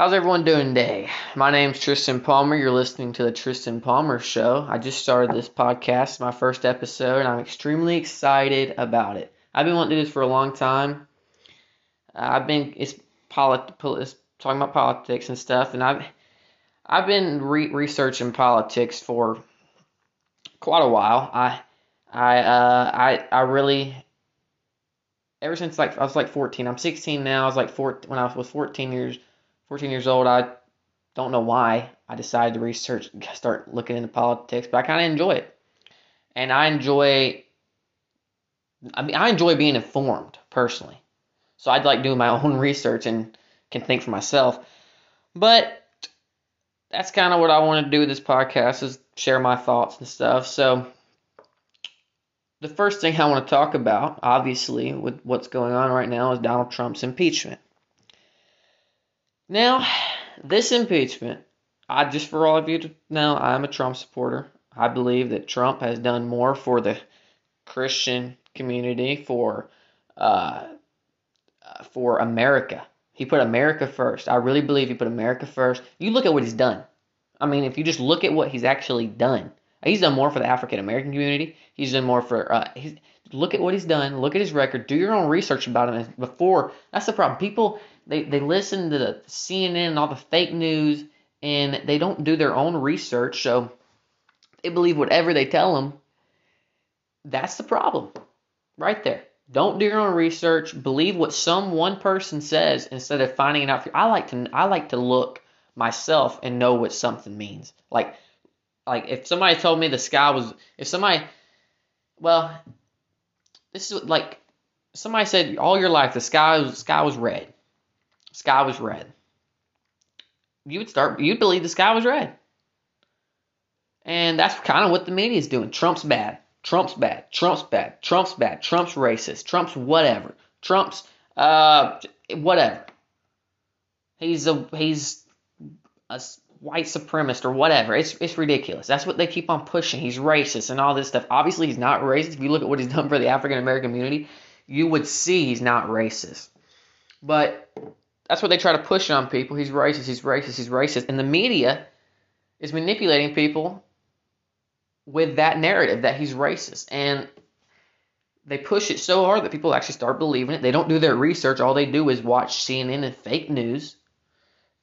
How's everyone doing today? My name's Tristan Palmer. You're listening to the Tristan Palmer Show. I just started this podcast, my first episode, and I'm extremely excited about it. I've been wanting to do this for a long time. I've been it's, polit- it's talking about politics and stuff, and I've I've been re- researching politics for quite a while. I I uh, I I really ever since like I was like 14. I'm 16 now. I was like 14 when I was 14 years 14 years old, I don't know why I decided to research, start looking into politics, but I kind of enjoy it. And I enjoy, I mean, I enjoy being informed personally. So I'd like doing my own research and can think for myself. But that's kind of what I want to do with this podcast is share my thoughts and stuff. So the first thing I want to talk about, obviously, with what's going on right now, is Donald Trump's impeachment. Now, this impeachment, I just for all of you to know, I'm a Trump supporter. I believe that Trump has done more for the Christian community, for uh, uh, for America. He put America first. I really believe he put America first. You look at what he's done. I mean, if you just look at what he's actually done, he's done more for the African American community. He's done more for. Uh, look at what he's done. Look at his record. Do your own research about him. Before that's the problem. People they, they listen to the CNN and all the fake news and they don't do their own research, so they believe whatever they tell them. That's the problem. Right there. Don't do your own research. Believe what some one person says instead of finding it out for you. I like to I like to look myself and know what something means. Like like if somebody told me the sky was if somebody well this is like somebody said all your life the sky sky was red sky was red. You would start, you'd believe the sky was red. And that's kind of what the media is doing. Trump's bad. Trump's bad. Trump's bad. Trump's bad. Trump's racist. Trump's whatever. Trump's uh whatever. He's a he's a white supremacist or whatever. It's it's ridiculous. That's what they keep on pushing. He's racist and all this stuff. Obviously, he's not racist. If you look at what he's done for the African American community, you would see he's not racist. But that's what they try to push on people. He's racist, he's racist, he's racist. And the media is manipulating people with that narrative that he's racist. And they push it so hard that people actually start believing it. They don't do their research. All they do is watch CNN and fake news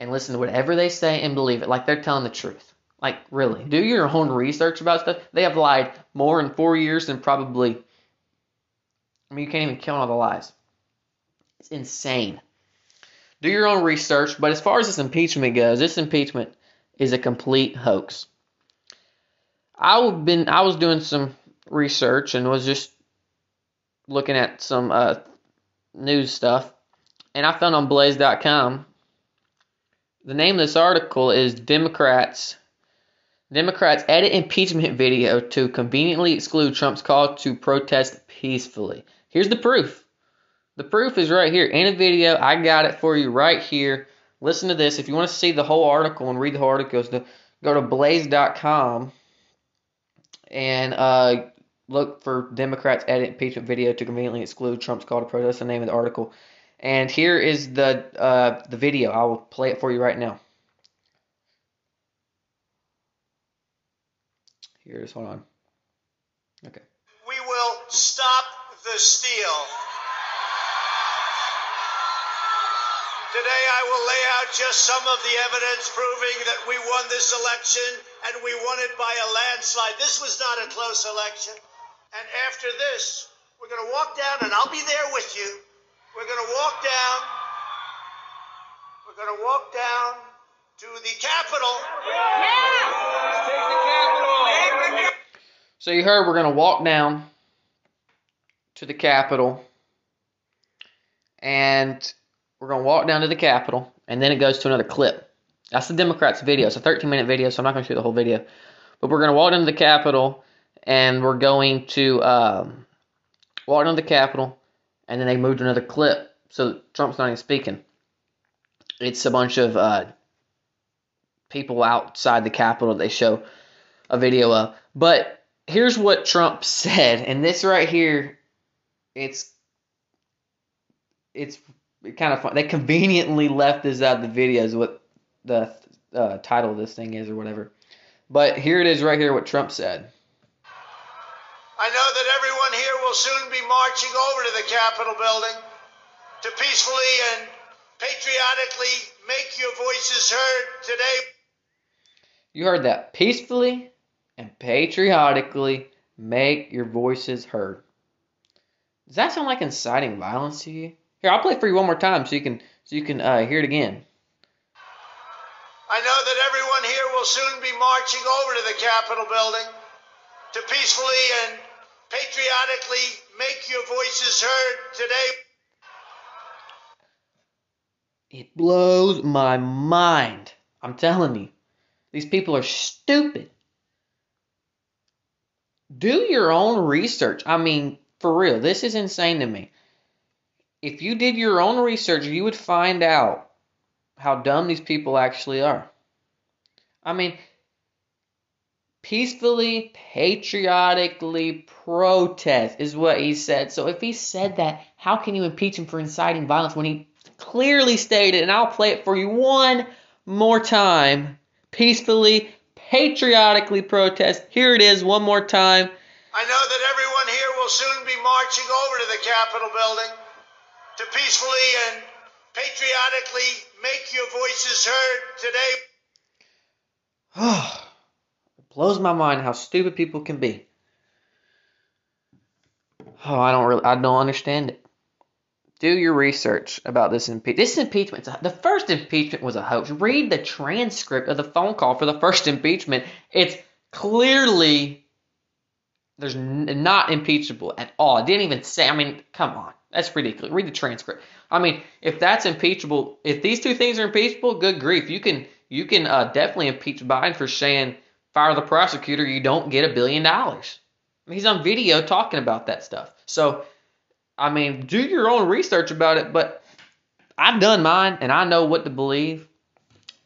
and listen to whatever they say and believe it like they're telling the truth. Like, really, do your own research about stuff. They have lied more in four years than probably. I mean, you can't even count all the lies. It's insane do your own research. But as far as this impeachment goes, this impeachment is a complete hoax. I've been I was doing some research and was just looking at some uh, news stuff, and I found on Blaze.com. The name of this article is Democrats. Democrats edit impeachment video to conveniently exclude Trump's call to protest peacefully. Here's the proof. The proof is right here in a video. I got it for you right here. Listen to this. If you want to see the whole article and read the whole article, go to, blaze.com and uh, look for Democrats edit impeachment video to conveniently exclude Trump's call to protest. The name of the article. And here is the uh, the video. I will play it for you right now. Here it is. Hold on. Okay. We will stop the steal. Today I will lay out just some of the evidence proving that we won this election and we won it by a landslide. This was not a close election. And after this, we're going to walk down, and I'll be there with you. We're going to walk down. We're going to walk down to the Capitol. Yeah. So you heard we're going to walk down to the Capitol. And we're going to walk down to the Capitol, and then it goes to another clip. That's the Democrats' video. It's a 13 minute video, so I'm not going to show the whole video. But we're going to walk into the Capitol, and we're going to um, walk into the Capitol, and then they moved to another clip. So Trump's not even speaking. It's a bunch of uh, people outside the Capitol they show a video of. But here's what Trump said, and this right here, it's it's kind of fun. They conveniently left this out of the videos. What the uh, title of this thing is or whatever. But here it is right here what Trump said. I know that everyone here will soon be marching over to the Capitol building to peacefully and patriotically make your voices heard today. You heard that. Peacefully and patriotically make your voices heard. Does that sound like inciting violence to you? Here, I'll play for you one more time so you can so you can uh, hear it again. I know that everyone here will soon be marching over to the Capitol building to peacefully and patriotically make your voices heard today. It blows my mind. I'm telling you. These people are stupid. Do your own research. I mean, for real, this is insane to me. If you did your own research, you would find out how dumb these people actually are. I mean, peacefully, patriotically protest is what he said. So if he said that, how can you impeach him for inciting violence when he clearly stated, and I'll play it for you one more time, peacefully, patriotically protest. Here it is one more time. I know that everyone here will soon be marching over to the Capitol building to peacefully and patriotically make your voices heard today. it blows my mind how stupid people can be. Oh, I don't really, I don't understand it. Do your research about this impeachment. This impeachment, the first impeachment was a hoax. Read the transcript of the phone call for the first impeachment. It's clearly there's not impeachable at all. It didn't even say. I mean, come on, that's ridiculous. Read the transcript. I mean, if that's impeachable, if these two things are impeachable, good grief, you can you can uh, definitely impeach Biden for saying fire the prosecutor. You don't get a billion dollars. I mean, he's on video talking about that stuff. So, I mean, do your own research about it. But I've done mine, and I know what to believe.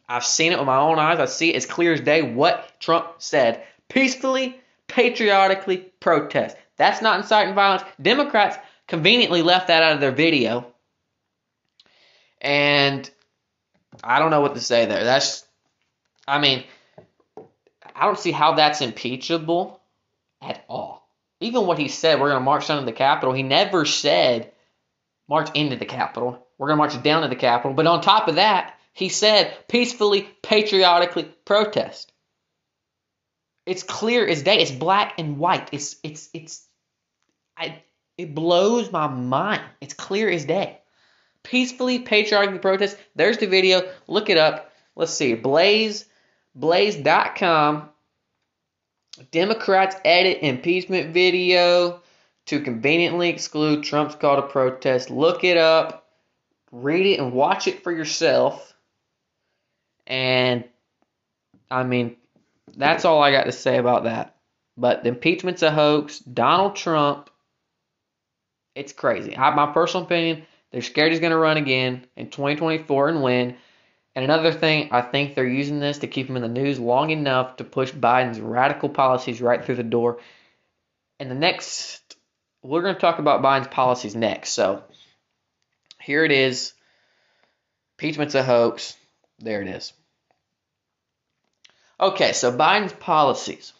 I've seen it with my own eyes. I see it as clear as day what Trump said. Peacefully, patriotically protest. That's not inciting violence. Democrats conveniently left that out of their video. And I don't know what to say there. That's, I mean, I don't see how that's impeachable at all. Even what he said, we're going to march down to the Capitol, he never said march into the Capitol. We're going to march down to the Capitol. But on top of that, he said peacefully, patriotically protest. It's clear as day. It's black and white. It's it's it's I it blows my mind. It's clear as day. Peacefully, patriarchy protest. There's the video. Look it up. Let's see. Blaze blaze.com Democrats edit impeachment video to conveniently exclude Trump's call to protest. Look it up, read it, and watch it for yourself. And I mean, that's all I got to say about that. But the impeachment's a hoax. Donald Trump, it's crazy. I, my personal opinion, they're scared he's going to run again in 2024 and win. And another thing, I think they're using this to keep him in the news long enough to push Biden's radical policies right through the door. And the next, we're going to talk about Biden's policies next. So here it is. Impeachment's a hoax. There it is. Okay, so Biden's policies.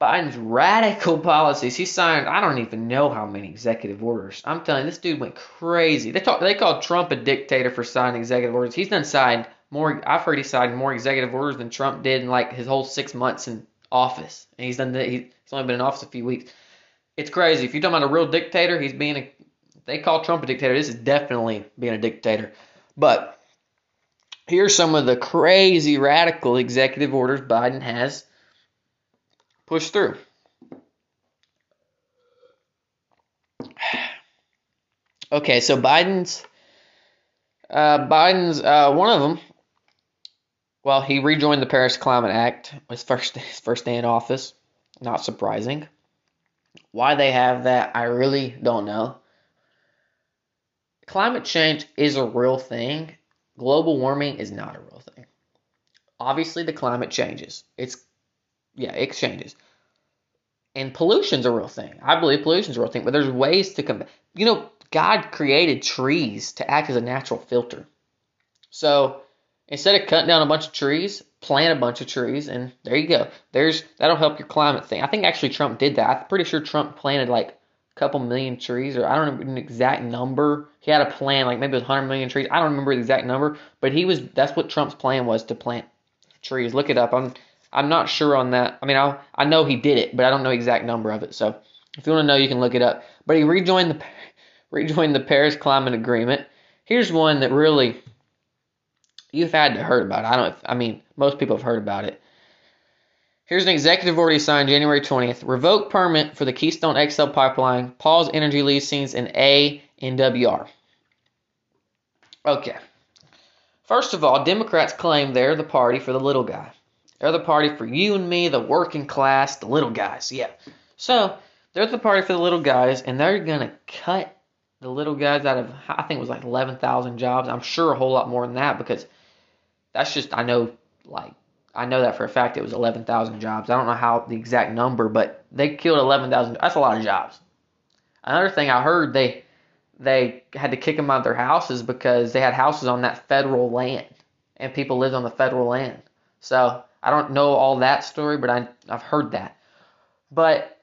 Biden's radical policies. He signed I don't even know how many executive orders. I'm telling you, this dude went crazy. They talk, they called Trump a dictator for signing executive orders. He's done signed more. I've heard he signed more executive orders than Trump did in like his whole six months in office. And he's done. He's only been in office a few weeks. It's crazy. If you're talking about a real dictator, he's being a. They call Trump a dictator. This is definitely being a dictator. But here's some of the crazy radical executive orders Biden has push through. Okay, so Biden's uh, Biden's uh, one of them. Well, he rejoined the Paris Climate Act. His first his first day in office. Not surprising. Why they have that, I really don't know. Climate change is a real thing. Global warming is not a real thing. Obviously, the climate changes. It's yeah, exchanges. And pollution's a real thing. I believe pollution's a real thing, but there's ways to combat. You know, God created trees to act as a natural filter. So Instead of cutting down a bunch of trees, plant a bunch of trees, and there you go. There's that'll help your climate thing. I think actually Trump did that. I'm pretty sure Trump planted like a couple million trees, or I don't remember an exact number. He had a plan, like maybe it was 100 million trees. I don't remember the exact number, but he was. That's what Trump's plan was to plant trees. Look it up. I'm I'm not sure on that. I mean, I I know he did it, but I don't know exact number of it. So if you want to know, you can look it up. But he rejoined the rejoined the Paris Climate Agreement. Here's one that really you've had to heard about. I don't. I mean, most people have heard about it. Here's an executive order signed January 20th. Revoke permit for the Keystone XL pipeline. Pause energy leasings in A and WR. Okay. First of all, Democrats claim they're the party for the little guy. They're the party for you and me, the working class, the little guys. Yeah. So they're the party for the little guys, and they're gonna cut the little guys out of I think it was like 11,000 jobs. I'm sure a whole lot more than that because that's just I know like I know that for a fact it was 11,000 jobs. I don't know how the exact number, but they killed 11,000. That's a lot of jobs. Another thing I heard they they had to kick them out of their houses because they had houses on that federal land and people lived on the federal land. So I don't know all that story, but I I've heard that. But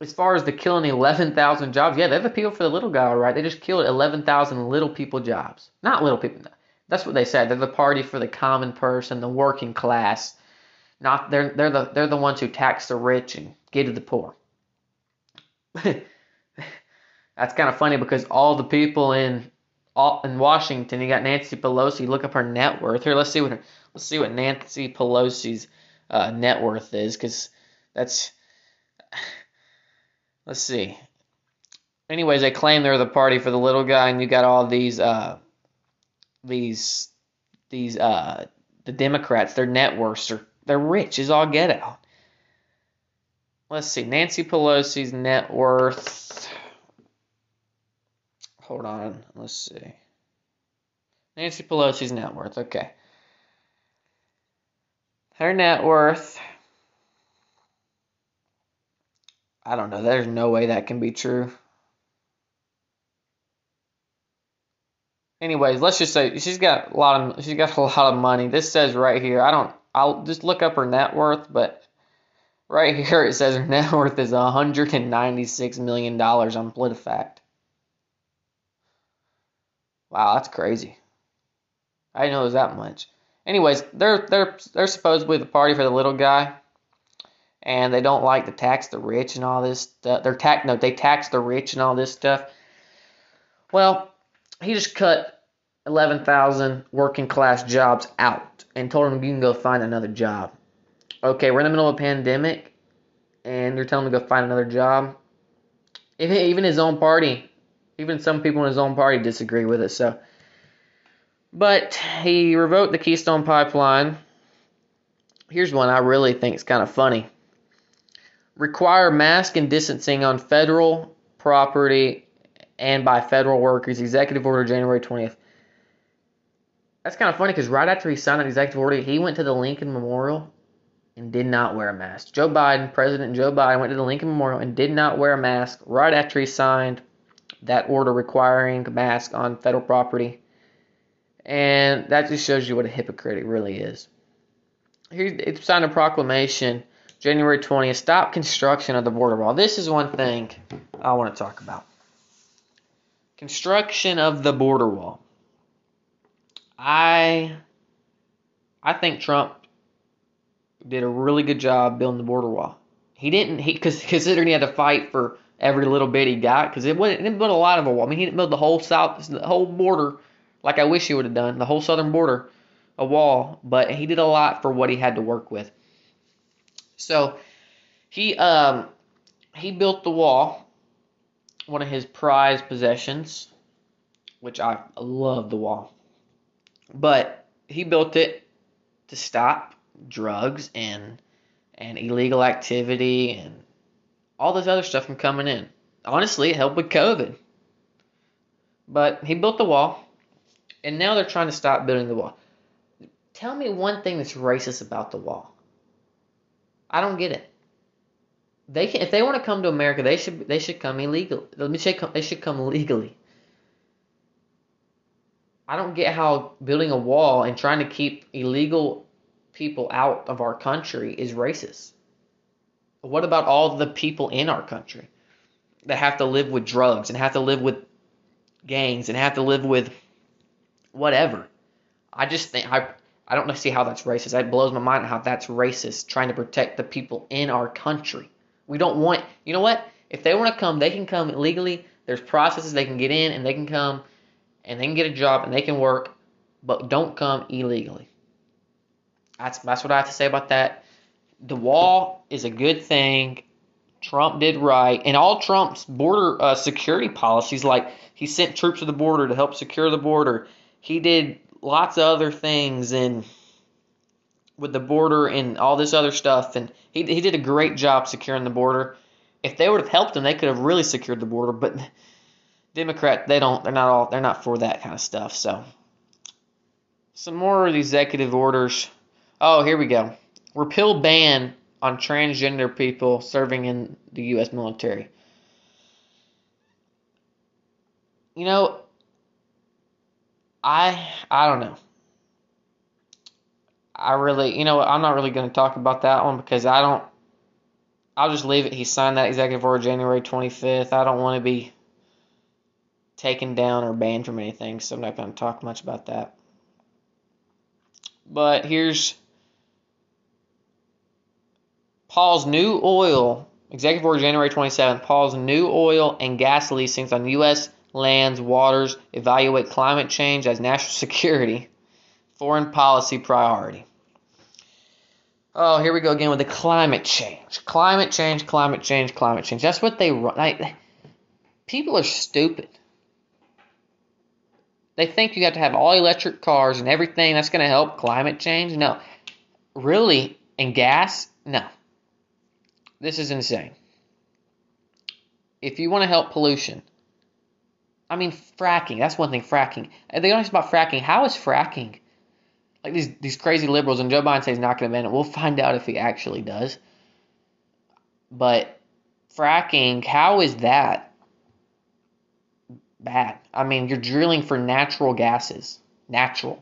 as far as the killing 11,000 jobs, yeah, they're the people for the little guy, right? They just killed 11,000 little people jobs. Not little people. That's what they said. They're the party for the common person, the working class. Not they're they're the they're the ones who tax the rich and give to the poor. That's kind of funny because all the people in in Washington, you got Nancy Pelosi. Look up her net worth. Here, let's see what let's see what Nancy Pelosi's uh, net worth is, because that's let's see. Anyways, they claim they're the party for the little guy, and you got all these uh, these these uh, the Democrats. Their net worths are they're rich as all get out. Let's see, Nancy Pelosi's net worth. Hold on, let's see. Nancy Pelosi's net worth. Okay. Her net worth. I don't know. There's no way that can be true. Anyways, let's just say she's got a lot of she's got a lot of money. This says right here. I don't. I'll just look up her net worth, but right here it says her net worth is 196 million dollars on PolitiFact. Wow, that's crazy. I didn't know it was that much. Anyways, they're they're they're supposedly the party for the little guy, and they don't like to tax the rich and all this stuff. They're tax no, they tax the rich and all this stuff. Well, he just cut eleven thousand working class jobs out and told them you can go find another job. Okay, we're in the middle of a pandemic, and you're telling him to go find another job. Even his own party, even some people in his own party disagree with it. So but he revoked the Keystone Pipeline. Here's one I really think is kind of funny. Require mask and distancing on federal property and by federal workers. Executive order January 20th. That's kind of funny because right after he signed an executive order, he went to the Lincoln Memorial and did not wear a mask. Joe Biden, President Joe Biden, went to the Lincoln Memorial and did not wear a mask right after he signed that order requiring a mask on federal property and that just shows you what a hypocrite it really is. Here, it signed a proclamation January 20th stop construction of the border wall. This is one thing I want to talk about. Construction of the border wall. I I think Trump did a really good job building the border wall. He didn't he cause considering he had to fight for every little bit he got because it wasn't he didn't build a lot of a wall. I mean he didn't build the whole south the whole border like I wish he would have done, the whole southern border, a wall, but he did a lot for what he had to work with. So he um he built the wall, one of his prized possessions, which I love the wall. But he built it to stop drugs and and illegal activity and all this other stuff from coming in. Honestly, it helped with COVID. But he built the wall and now they're trying to stop building the wall. Tell me one thing that's racist about the wall. I don't get it. They can, if they want to come to America, they should they should come illegal. They should come, they should come legally. I don't get how building a wall and trying to keep illegal people out of our country is racist. What about all the people in our country that have to live with drugs and have to live with gangs and have to live with whatever? I just think I I don't see how that's racist. That blows my mind how that's racist trying to protect the people in our country. We don't want you know what? If they want to come, they can come legally. There's processes they can get in and they can come and they can get a job and they can work, but don't come illegally. That's that's what I have to say about that. The wall is a good thing. Trump did right, and all Trump's border uh, security policies, like he sent troops to the border to help secure the border. He did lots of other things and with the border and all this other stuff, and he he did a great job securing the border. If they would have helped him, they could have really secured the border, but Democrat, they don't. They're not all. They're not for that kind of stuff. So, some more of the executive orders. Oh, here we go. Repeal ban on transgender people serving in the U.S. military. You know, I I don't know. I really, you know, I'm not really going to talk about that one because I don't. I'll just leave it. He signed that executive order January 25th. I don't want to be taken down or banned from anything, so I'm not going to talk much about that. But here's Pause new oil, Executive Order January 27th, Pause new oil and gas leasings on U.S. lands, waters, evaluate climate change as national security, foreign policy priority. Oh, here we go again with the climate change. Climate change, climate change, climate change. That's what they run. Like, people are stupid. They think you have to have all electric cars and everything that's going to help climate change. No. Really? And gas? No. This is insane. If you want to help pollution, I mean, fracking. That's one thing, fracking. They don't ask about fracking. How is fracking? Like these, these crazy liberals, and Joe Biden says he's not going to ban it. We'll find out if he actually does. But fracking, how is that bad. I mean, you're drilling for natural gases. Natural.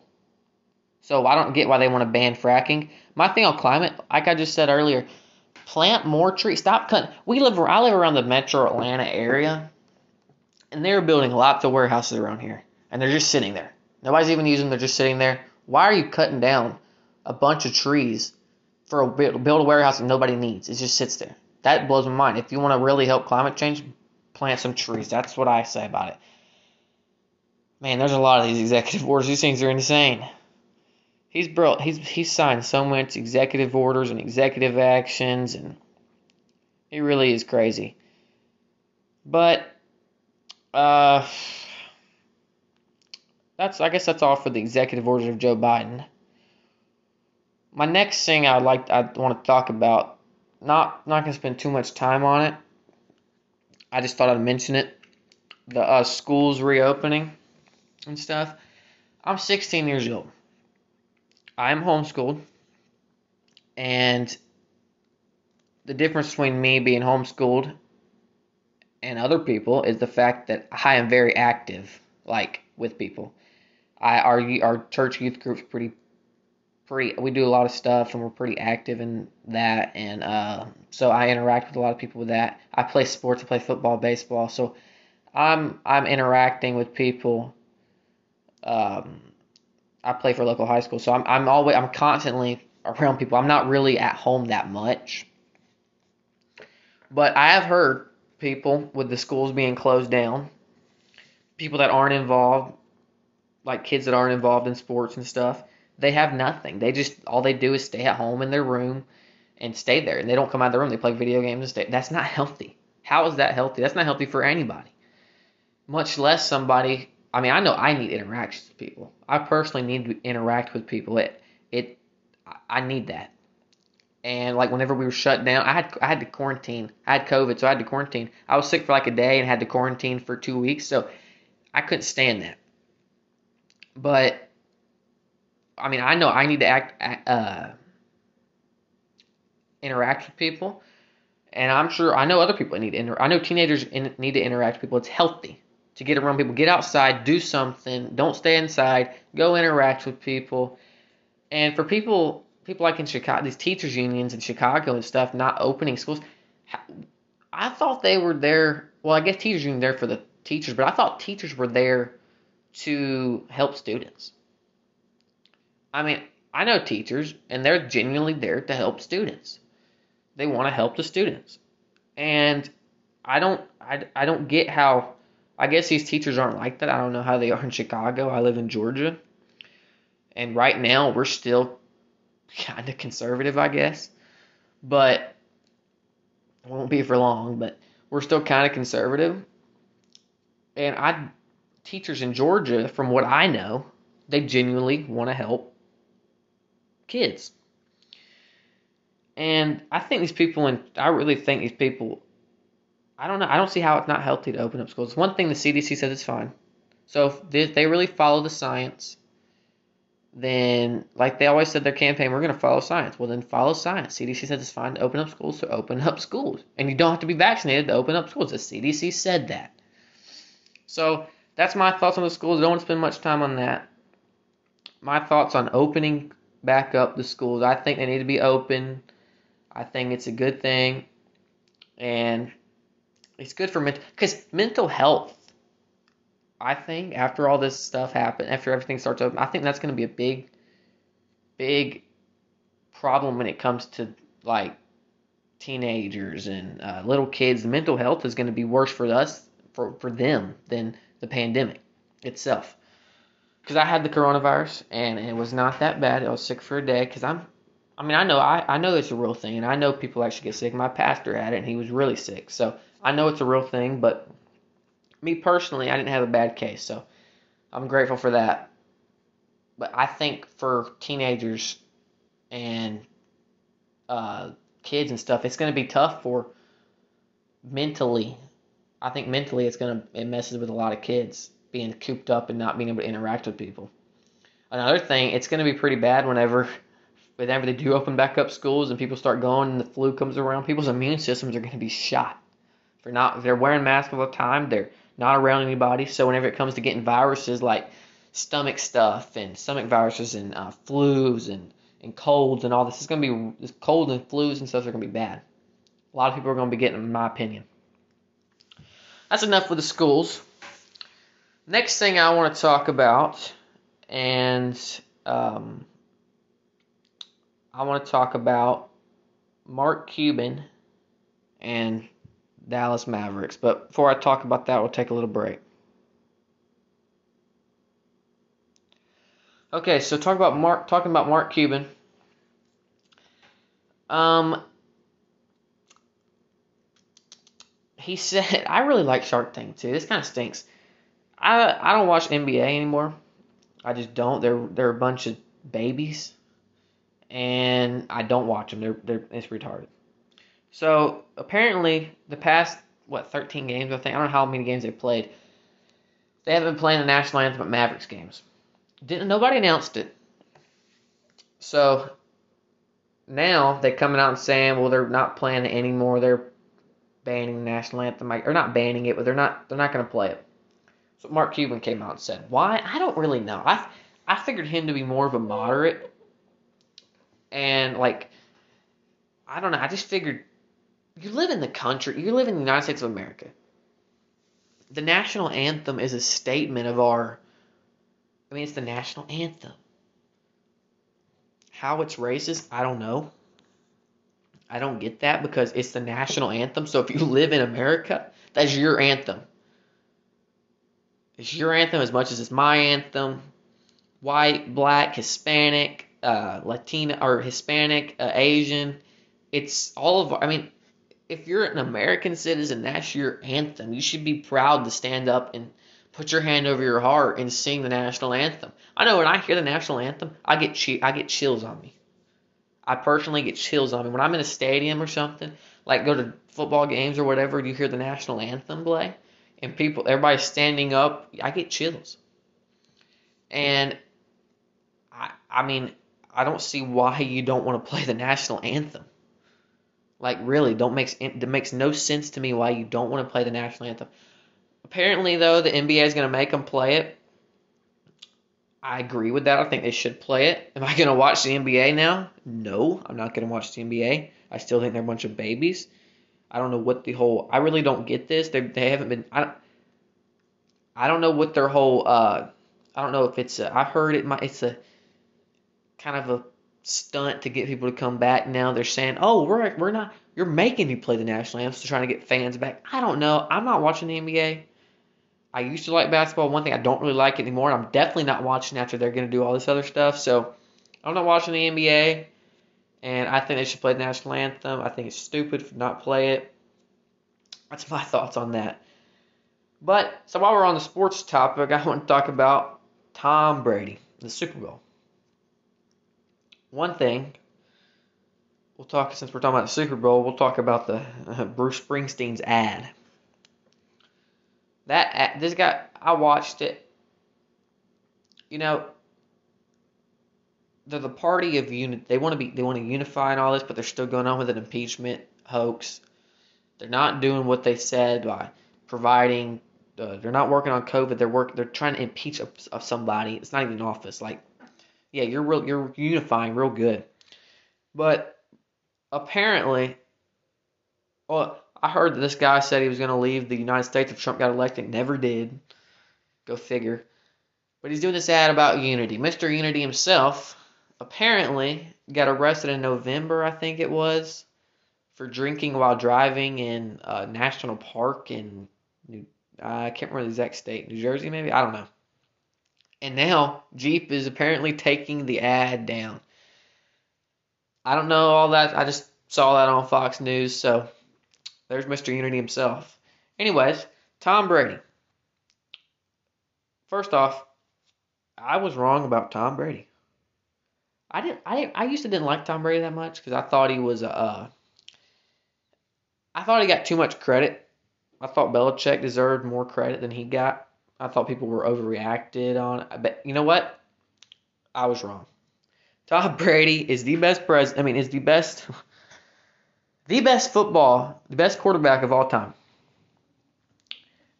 So I don't get why they want to ban fracking. My thing on climate, like I just said earlier, plant more trees. Stop cutting. We live. I live around the Metro Atlanta area, and they're building lots of warehouses around here, and they're just sitting there. Nobody's even using them. They're just sitting there. Why are you cutting down a bunch of trees for a build a warehouse that nobody needs? It just sits there. That blows my mind. If you want to really help climate change, plant some trees. That's what I say about it. Man, there's a lot of these executive orders. These things are insane. He's brought he's he's signed so much executive orders and executive actions and he really is crazy. But uh that's I guess that's all for the executive orders of Joe Biden. My next thing I would like I want to talk about not not gonna spend too much time on it I just thought I'd mention it. The uh, schools reopening and stuff. I'm 16 years old. I'm homeschooled. And the difference between me being homeschooled and other people is the fact that I am very active, like with people. I our our church youth group's pretty pretty we do a lot of stuff and we're pretty active in that and uh, so I interact with a lot of people with that. I play sports, I play football, baseball, so I'm I'm interacting with people. Um, I play for local high school, so I'm I'm always I'm constantly around people. I'm not really at home that much. But I have heard people with the schools being closed down, people that aren't involved, like kids that aren't involved in sports and stuff, they have nothing. They just all they do is stay at home in their room and stay there, and they don't come out of the room. They play video games and stay. That's not healthy. How is that healthy? That's not healthy for anybody. Much less somebody. I mean, I know I need interactions with people. I personally need to interact with people. It it I need that. And like whenever we were shut down, I had I had to quarantine. I had COVID, so I had to quarantine. I was sick for like a day and had to quarantine for two weeks, so I couldn't stand that. But I mean, I know I need to act, uh, interact with people, and I'm sure I know other people need to. Inter- I know teenagers in, need to interact with people. It's healthy. To get around people. Get outside, do something. Don't stay inside. Go interact with people. And for people, people like in Chicago, these teachers unions in Chicago and stuff, not opening schools. I thought they were there. Well, I guess teachers union there for the teachers, but I thought teachers were there to help students. I mean, I know teachers, and they're genuinely there to help students. They want to help the students, and I don't, I, I don't get how. I guess these teachers aren't like that. I don't know how they are in Chicago. I live in Georgia, and right now we're still kind of conservative, I guess, but it won't be for long. But we're still kind of conservative, and I teachers in Georgia, from what I know, they genuinely want to help kids. And I think these people, and I really think these people, I don't know, I don't see how it's not healthy to open up schools. One thing the CDC says is fine. So if they really follow the science, then, like they always said their campaign, we're going to follow science. Well, then follow science. CDC says it's fine to open up schools, so open up schools. And you don't have to be vaccinated to open up schools. The CDC said that. So that's my thoughts on the schools. I don't want to spend much time on that. My thoughts on opening back up the schools. I think they need to be open. I think it's a good thing, and it's good for mental because mental health. I think after all this stuff happened, after everything starts open, I think that's going to be a big, big problem when it comes to like teenagers and uh, little kids. The mental health is going to be worse for us for for them than the pandemic itself because I had the coronavirus and it was not that bad. I was sick for a day because I'm, I mean, I know I, I know it's a real thing and I know people actually get sick. My pastor had it and he was really sick, so I know it's a real thing. But me personally, I didn't have a bad case, so I'm grateful for that. But I think for teenagers and uh, kids and stuff, it's going to be tough for mentally. I think mentally, it's going to it messes with a lot of kids being cooped up and not being able to interact with people. Another thing, it's going to be pretty bad whenever whenever they do open back up schools and people start going and the flu comes around. People's immune systems are going to be shot. For not they're wearing masks all the time. They're not around anybody. So whenever it comes to getting viruses like stomach stuff and stomach viruses and uh, flus and and colds and all this, it's going to be this cold and flus and stuff are going to be bad. A lot of people are going to be getting, in my opinion. That's enough with the schools. Next thing I want to talk about, and um, I want to talk about Mark Cuban and Dallas Mavericks. But before I talk about that, we'll take a little break. Okay, so talk about Mark. Talking about Mark Cuban. Um, he said, I really like Shark Tank too. This kind of stinks. I I don't watch NBA anymore. I just don't. They're they're a bunch of babies, and I don't watch them. They're they're it's retarded. So apparently, the past what 13 games I think I don't know how many games they played. They haven't been playing the national anthem at Mavericks games. Didn't nobody announced it. So now they're coming out and saying, well, they're not playing it anymore. They're banning the national anthem, or not banning it, but they're not they're not going to play it. So Mark Cuban came out and said, "Why? I don't really know. I I figured him to be more of a moderate, and like, I don't know. I just figured you live in the country. You live in the United States of America. The national anthem is a statement of our. I mean, it's the national anthem. How it's racist, I don't know. I don't get that because it's the national anthem. So if you live in America, that's your anthem. It's your anthem as much as it's my anthem. White, black, Hispanic, uh, Latina, or Hispanic, uh, Asian. It's all of. I mean, if you're an American citizen, that's your anthem. You should be proud to stand up and put your hand over your heart and sing the national anthem. I know when I hear the national anthem, I get chi- I get chills on me. I personally get chills on me when I'm in a stadium or something, like go to football games or whatever. You hear the national anthem play and people, everybody's standing up, I get chills. And I, I mean, I don't see why you don't want to play the national anthem. Like really, don't makes it makes no sense to me why you don't want to play the national anthem. Apparently, though, the NBA is going to make them play it. I agree with that. I think they should play it. Am I going to watch the NBA now? No, I'm not going to watch the NBA. I still think they're a bunch of babies. I don't know what the whole. I really don't get this. They they haven't been. I don't. I don't know what their whole. Uh, I don't know if it's. A, I've heard it. It's a kind of a stunt to get people to come back. Now they're saying, "Oh, we're we're not. You're making me play the national anthem to trying to get fans back." I don't know. I'm not watching the NBA. I used to like basketball. One thing I don't really like anymore. I'm definitely not watching after they're going to do all this other stuff. So I'm not watching the NBA. And I think they should play the national anthem. I think it's stupid to not play it. That's my thoughts on that. But so while we're on the sports topic, I want to talk about Tom Brady, the Super Bowl. One thing we'll talk since we're talking about the Super Bowl, we'll talk about the uh, Bruce Springsteen's ad. That ad, this guy, I watched it. You know, they're the party of unity. They want to be, they want to unify and all this, but they're still going on with an impeachment hoax. They're not doing what they said by providing. Uh, they're not working on COVID. They're work. They're trying to impeach of somebody. It's not even office. Like, yeah, you're real. You're unifying real good, but apparently, well, I heard that this guy said he was going to leave the United States if Trump got elected. Never did. Go figure. But he's doing this ad about unity. Mr. Unity himself apparently got arrested in November, I think it was, for drinking while driving in a national park in New, I can't remember the exact state, New Jersey maybe, I don't know. And now Jeep is apparently taking the ad down. I don't know all that. I just saw that on Fox News, so there's Mr. Unity himself. Anyways, Tom Brady. First off, I was wrong about Tom Brady. I didn't. I I used to didn't like Tom Brady that much because I thought he was a. Uh, I thought he got too much credit. I thought Belichick deserved more credit than he got. I thought people were overreacted on. But you know what? I was wrong. Tom Brady is the best pres. I mean, is the best, the best football, the best quarterback of all time.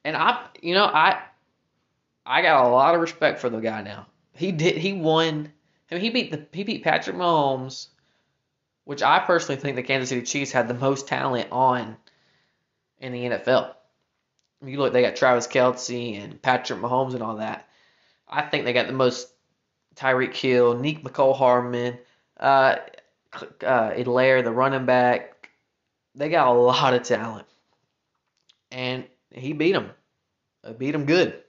And I, you know, I, I got a lot of respect for the guy now. He did. He won I mean, he beat the he beat Patrick Mahomes, which I personally think the Kansas City Chiefs had the most talent on in the NFL. You look, they got Travis Kelce and Patrick Mahomes and all that. I think they got the most Tyreek Hill, Nick Mecole Hardman, uh, uh, the running back. They got a lot of talent, and he beat them. Beat them good.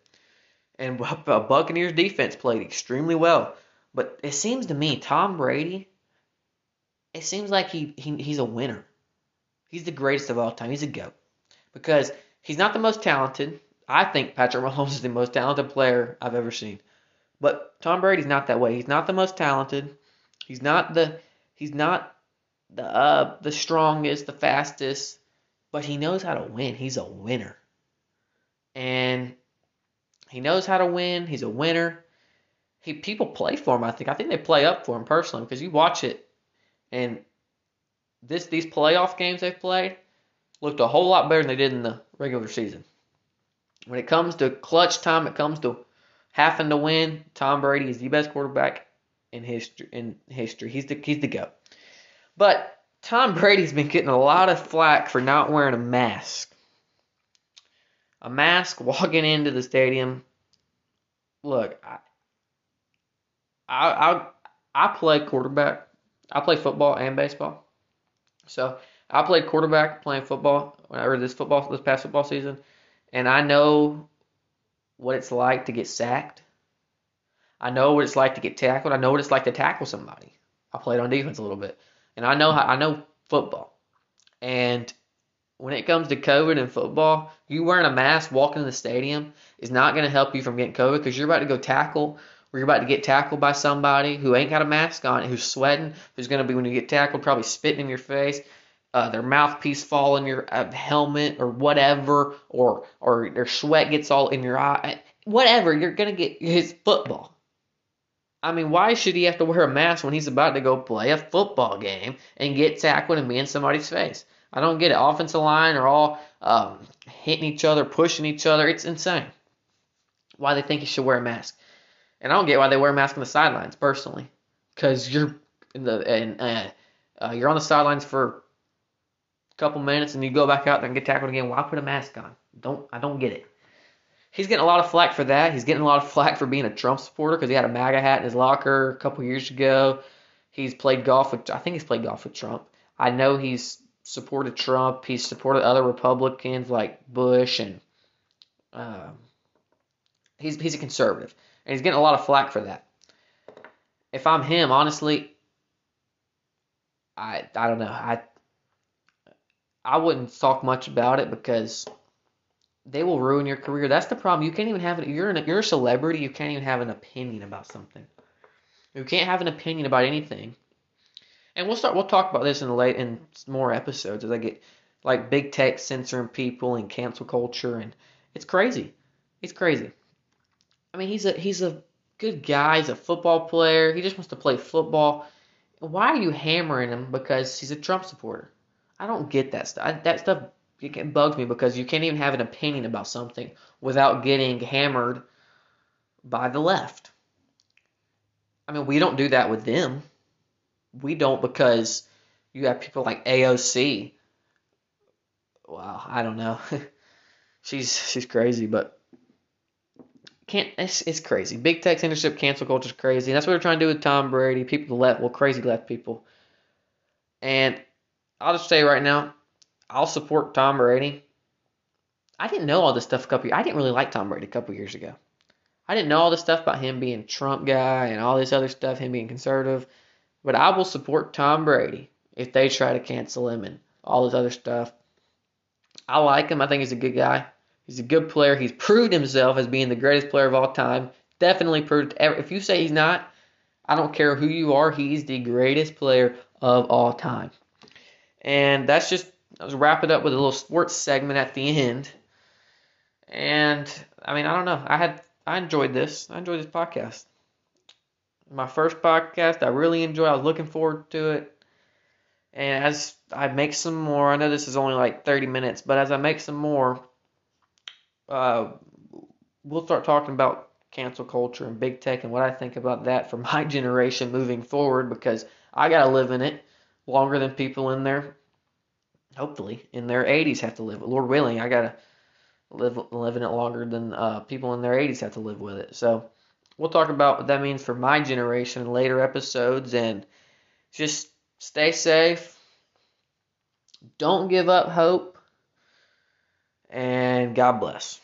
And Buccaneers defense played extremely well. But it seems to me, Tom Brady, it seems like he, he he's a winner. He's the greatest of all time. He's a GOAT. Because he's not the most talented. I think Patrick Mahomes is the most talented player I've ever seen. But Tom Brady's not that way. He's not the most talented. He's not the he's not the uh, the strongest, the fastest, but he knows how to win. He's a winner. And he knows how to win. He's a winner he people play for him. I think I think they play up for him personally because you watch it, and this these playoff games they've played looked a whole lot better than they did in the regular season. When it comes to clutch time, it comes to having to win. Tom Brady is the best quarterback in history. In history, he's the he's the go. But Tom Brady's been getting a lot of flack for not wearing a mask. A mask walking into the stadium. Look, I, I I I play quarterback. I play football and baseball. So I played quarterback playing football whenever this football this past football season, and I know what it's like to get sacked. I know what it's like to get tackled. I know what it's like to tackle somebody. I played on defense a little bit, and I know how, I know football. And when it comes to COVID and football, you wearing a mask walking in the stadium is not going to help you from getting COVID because you're about to go tackle or you're about to get tackled by somebody who ain't got a mask on, who's sweating, who's going to be, when you get tackled, probably spitting in your face, uh, their mouthpiece fall in your uh, helmet or whatever, or or their sweat gets all in your eye, whatever. You're to get his football. I mean, why should he have to wear a mask when he's about to go play a football game and get tackled and be in somebody's face? I don't get it. Offensive line are all um, hitting each other, pushing each other. It's insane. Why they think you should wear a mask, and I don't get why they wear a mask on the sidelines personally, because you're in the and uh, uh, you're on the sidelines for couple minutes and you go back out there and get tackled again. Why put a mask on? Don't I don't get it. He's getting a lot of flack for that. He's getting a lot of flack for being a Trump supporter because he had a MAGA hat in his locker a couple years ago. He's played golf with I think he's played golf with Trump. I know he's supported Trump. He's supported other Republicans like Bush and um, he's he's a conservative and he's getting a lot of flack for that. If I'm him, honestly, I I don't know. I I wouldn't talk much about it because they will ruin your career. That's the problem. You can't even have it. You're an, you're a celebrity. You can't even have an opinion about something. You can't have an opinion about anything. And we'll start. We'll talk about this in late in more episodes as I get like big tech censoring people and cancel culture, and it's crazy. It's crazy. I mean, he's a he's a good guy. He's a football player. He just wants to play football. Why are you hammering him because he's a Trump supporter? I don't get that stuff. That stuff it bugs me because you can't even have an opinion about something without getting hammered by the left. I mean, we don't do that with them. We don't because you have people like AOC. Wow, I don't know. she's she's crazy, but can't it's, it's crazy. Big tech censorship, cancel culture is crazy. That's what they're trying to do with Tom Brady. People left, well, crazy left people. And I'll just say right now, I'll support Tom Brady. I didn't know all this stuff a couple. I didn't really like Tom Brady a couple years ago. I didn't know all this stuff about him being Trump guy and all this other stuff, him being conservative. But I will support Tom Brady if they try to cancel him and all this other stuff. I like him. I think he's a good guy. He's a good player. He's proved himself as being the greatest player of all time. Definitely proved. If you say he's not, I don't care who you are. He's the greatest player of all time. And that's just I was wrap it up with a little sports segment at the end. And I mean, I don't know. I had I enjoyed this. I enjoyed this podcast. My first podcast, I really enjoyed. I was looking forward to it. And as I make some more, I know this is only like 30 minutes, but as I make some more, uh, we'll start talking about cancel culture and big tech and what I think about that for my generation moving forward because I got to live in it longer than people in their hopefully in their 80s have to live. Lord willing, I gotta live in it longer than uh, people in their 80s have to live with it. So we'll talk about what that means for my generation in later episodes, and just stay safe. Don't give up hope, and God bless.